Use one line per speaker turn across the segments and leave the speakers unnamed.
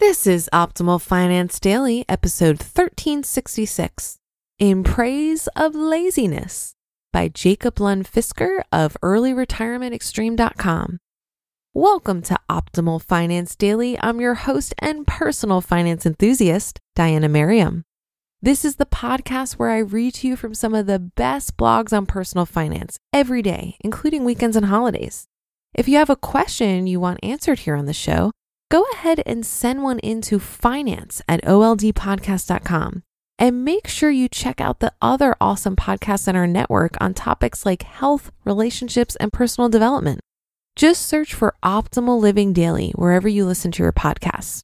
This is Optimal Finance Daily, episode 1366 In Praise of Laziness by Jacob Lund Fisker of earlyretirementextreme.com. Welcome to Optimal Finance Daily. I'm your host and personal finance enthusiast, Diania Merriam. This is the podcast where I read to you from some of the best blogs on personal finance every day, including weekends and holidays. If you have a question you want answered here on the show, go ahead and send one into finance at oldpodcast.com. And make sure you check out the other awesome podcasts in our network on topics like health, relationships, and personal development. Just search for Optimal Living Daily wherever you listen to your podcasts.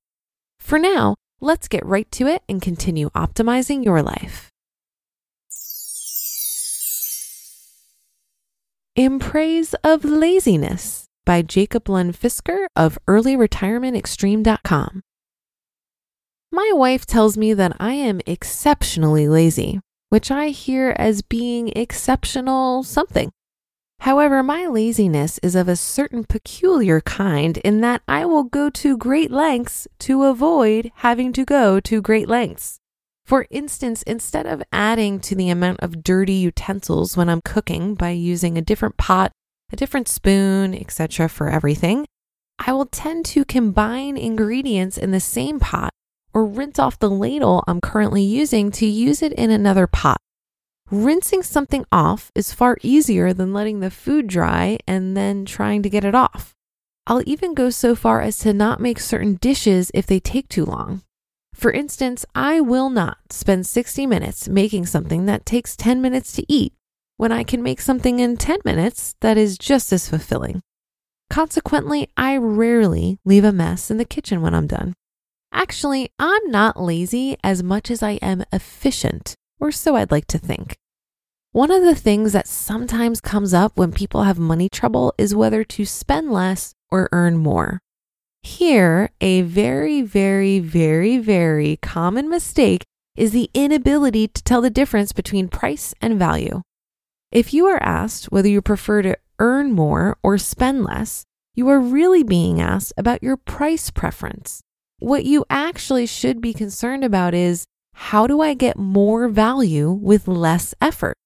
For now, let's get right to it and continue optimizing your life. In Praise of Laziness by Jacob Lund Fisker of earlyretirementextreme.com. My wife tells me that I am exceptionally lazy, which I hear as being exceptional something. However, my laziness is of a certain peculiar kind in that I will go to great lengths to avoid having to go to great lengths. For instance, instead of adding to the amount of dirty utensils when I'm cooking by using a different pot a different spoon, etc. for everything, I will tend to combine ingredients in the same pot or rinse off the ladle I'm currently using to use it in another pot. Rinsing something off is far easier than letting the food dry and then trying to get it off. I'll even go so far as to not make certain dishes if they take too long. For instance, I will not spend 60 minutes making something that takes 10 minutes to eat when I can make something in 10 minutes that is just as fulfilling. Consequently, I rarely leave a mess in the kitchen when I'm done. Actually, I'm not lazy as much as I am efficient, or so I'd like to think. One of the things that sometimes comes up when people have money trouble is whether to spend less or earn more. Here, a very, very, very, very common mistake is the inability to tell the difference between price and value. If you are asked whether you prefer to earn more or spend less, you are really being asked about your price preference. What you actually should be concerned about is how do I get more value with less effort?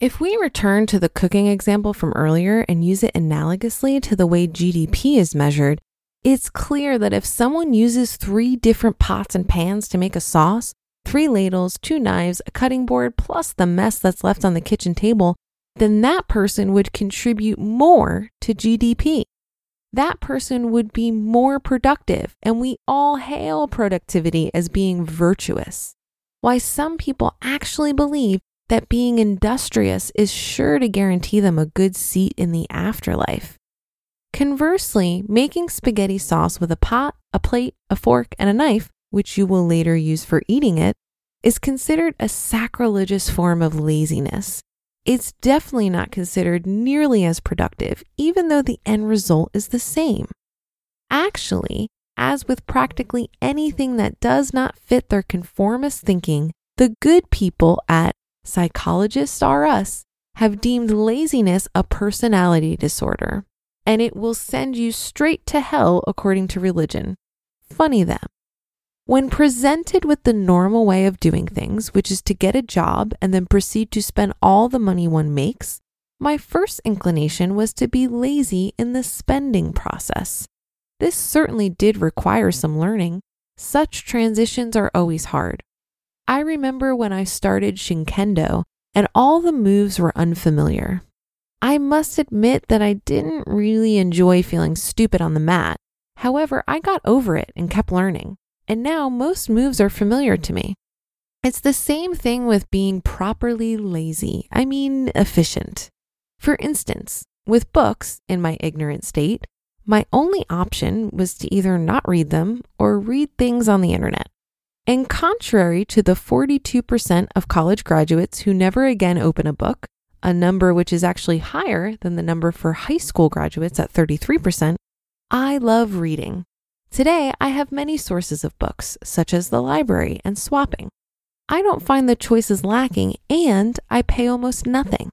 If we return to the cooking example from earlier and use it analogously to the way GDP is measured, it's clear that if someone uses three different pots and pans to make a sauce, three ladles, two knives, a cutting board, plus the mess that's left on the kitchen table, then that person would contribute more to GDP. That person would be more productive, and we all hail productivity as being virtuous. Why some people actually believe that being industrious is sure to guarantee them a good seat in the afterlife. Conversely, making spaghetti sauce with a pot, a plate, a fork, and a knife which you will later use for eating it, is considered a sacrilegious form of laziness. It's definitely not considered nearly as productive, even though the end result is the same. Actually, as with practically anything that does not fit their conformist thinking, the good people at Psychologists Are Us have deemed laziness a personality disorder, and it will send you straight to hell according to religion. Funny them. When presented with the normal way of doing things, which is to get a job and then proceed to spend all the money one makes, my first inclination was to be lazy in the spending process. This certainly did require some learning. Such transitions are always hard. I remember when I started Shinkendo and all the moves were unfamiliar. I must admit that I didn't really enjoy feeling stupid on the mat. However, I got over it and kept learning and now most moves are familiar to me. It's the same thing with being properly lazy, I mean, efficient. For instance, with books in my ignorant state, my only option was to either not read them or read things on the internet. And contrary to the 42% of college graduates who never again open a book, a number which is actually higher than the number for high school graduates at 33%, I love reading. Today, I have many sources of books, such as the library and swapping. I don't find the choices lacking, and I pay almost nothing.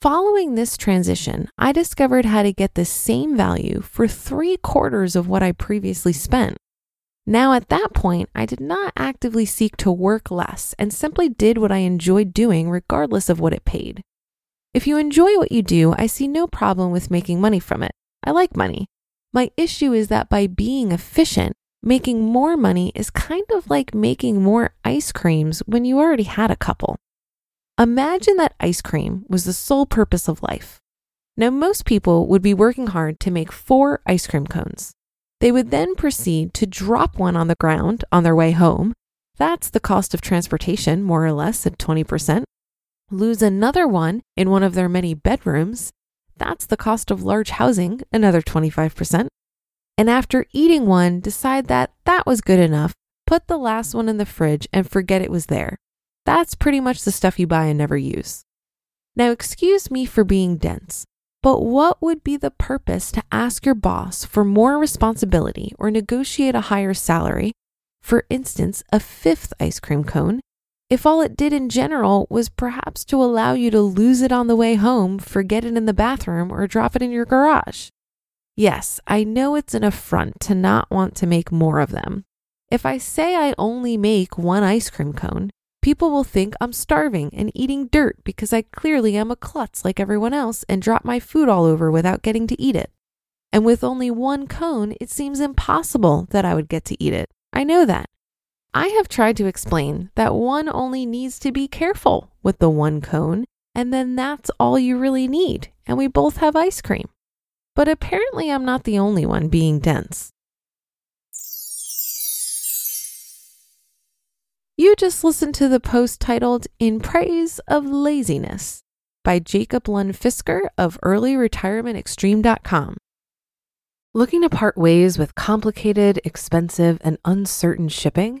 Following this transition, I discovered how to get the same value for three quarters of what I previously spent. Now, at that point, I did not actively seek to work less and simply did what I enjoyed doing regardless of what it paid. If you enjoy what you do, I see no problem with making money from it. I like money. My issue is that by being efficient, making more money is kind of like making more ice creams when you already had a couple. Imagine that ice cream was the sole purpose of life. Now, most people would be working hard to make four ice cream cones. They would then proceed to drop one on the ground on their way home. That's the cost of transportation, more or less, at 20%. Lose another one in one of their many bedrooms. That's the cost of large housing, another 25%. And after eating one, decide that that was good enough, put the last one in the fridge and forget it was there. That's pretty much the stuff you buy and never use. Now, excuse me for being dense, but what would be the purpose to ask your boss for more responsibility or negotiate a higher salary? For instance, a fifth ice cream cone if all it did in general was perhaps to allow you to lose it on the way home, forget it in the bathroom, or drop it in your garage. Yes, I know it's an affront to not want to make more of them. If I say I only make one ice cream cone, people will think I'm starving and eating dirt because I clearly am a klutz like everyone else and drop my food all over without getting to eat it. And with only one cone, it seems impossible that I would get to eat it. I know that. I have tried to explain that one only needs to be careful with the one cone, and then that's all you really need, and we both have ice cream. But apparently, I'm not the only one being dense. You just listened to the post titled In Praise of Laziness by Jacob Lund Fisker of earlyretirementextreme.com. Looking to part ways with complicated, expensive, and uncertain shipping?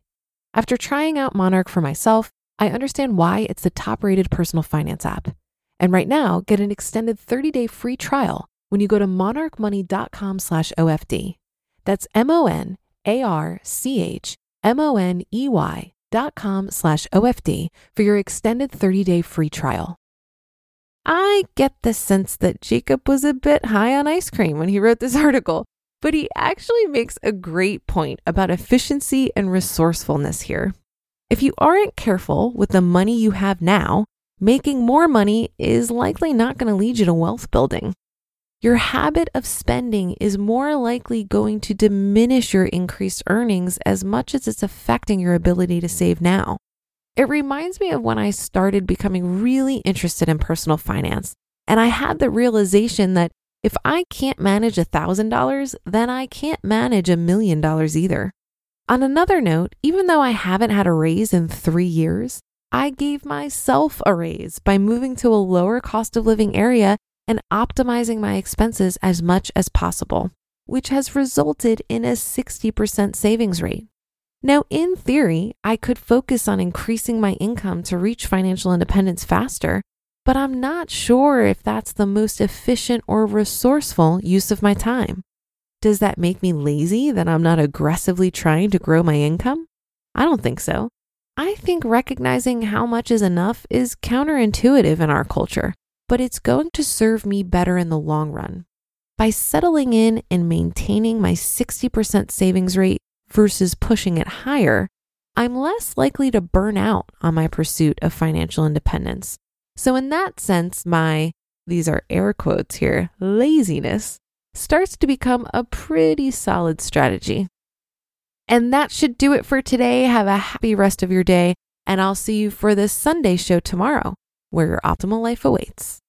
After trying out Monarch for myself, I understand why it's the top rated personal finance app. And right now, get an extended 30 day free trial when you go to monarchmoney.com slash OFD. That's M O N A R C H M O N E Y dot com slash OFD for your extended 30 day free trial. I get the sense that Jacob was a bit high on ice cream when he wrote this article, but he actually makes a great point about efficiency and resourcefulness here. If you aren't careful with the money you have now, making more money is likely not going to lead you to wealth building. Your habit of spending is more likely going to diminish your increased earnings as much as it's affecting your ability to save now. It reminds me of when I started becoming really interested in personal finance, and I had the realization that if I can't manage $1,000, then I can't manage a million dollars either. On another note, even though I haven't had a raise in three years, I gave myself a raise by moving to a lower cost of living area and optimizing my expenses as much as possible, which has resulted in a 60% savings rate. Now, in theory, I could focus on increasing my income to reach financial independence faster, but I'm not sure if that's the most efficient or resourceful use of my time. Does that make me lazy that I'm not aggressively trying to grow my income? I don't think so. I think recognizing how much is enough is counterintuitive in our culture, but it's going to serve me better in the long run. By settling in and maintaining my 60% savings rate versus pushing it higher, I'm less likely to burn out on my pursuit of financial independence. So, in that sense, my, these are air quotes here, laziness starts to become a pretty solid strategy. And that should do it for today. Have a happy rest of your day, and I'll see you for the Sunday show tomorrow, where your optimal life awaits.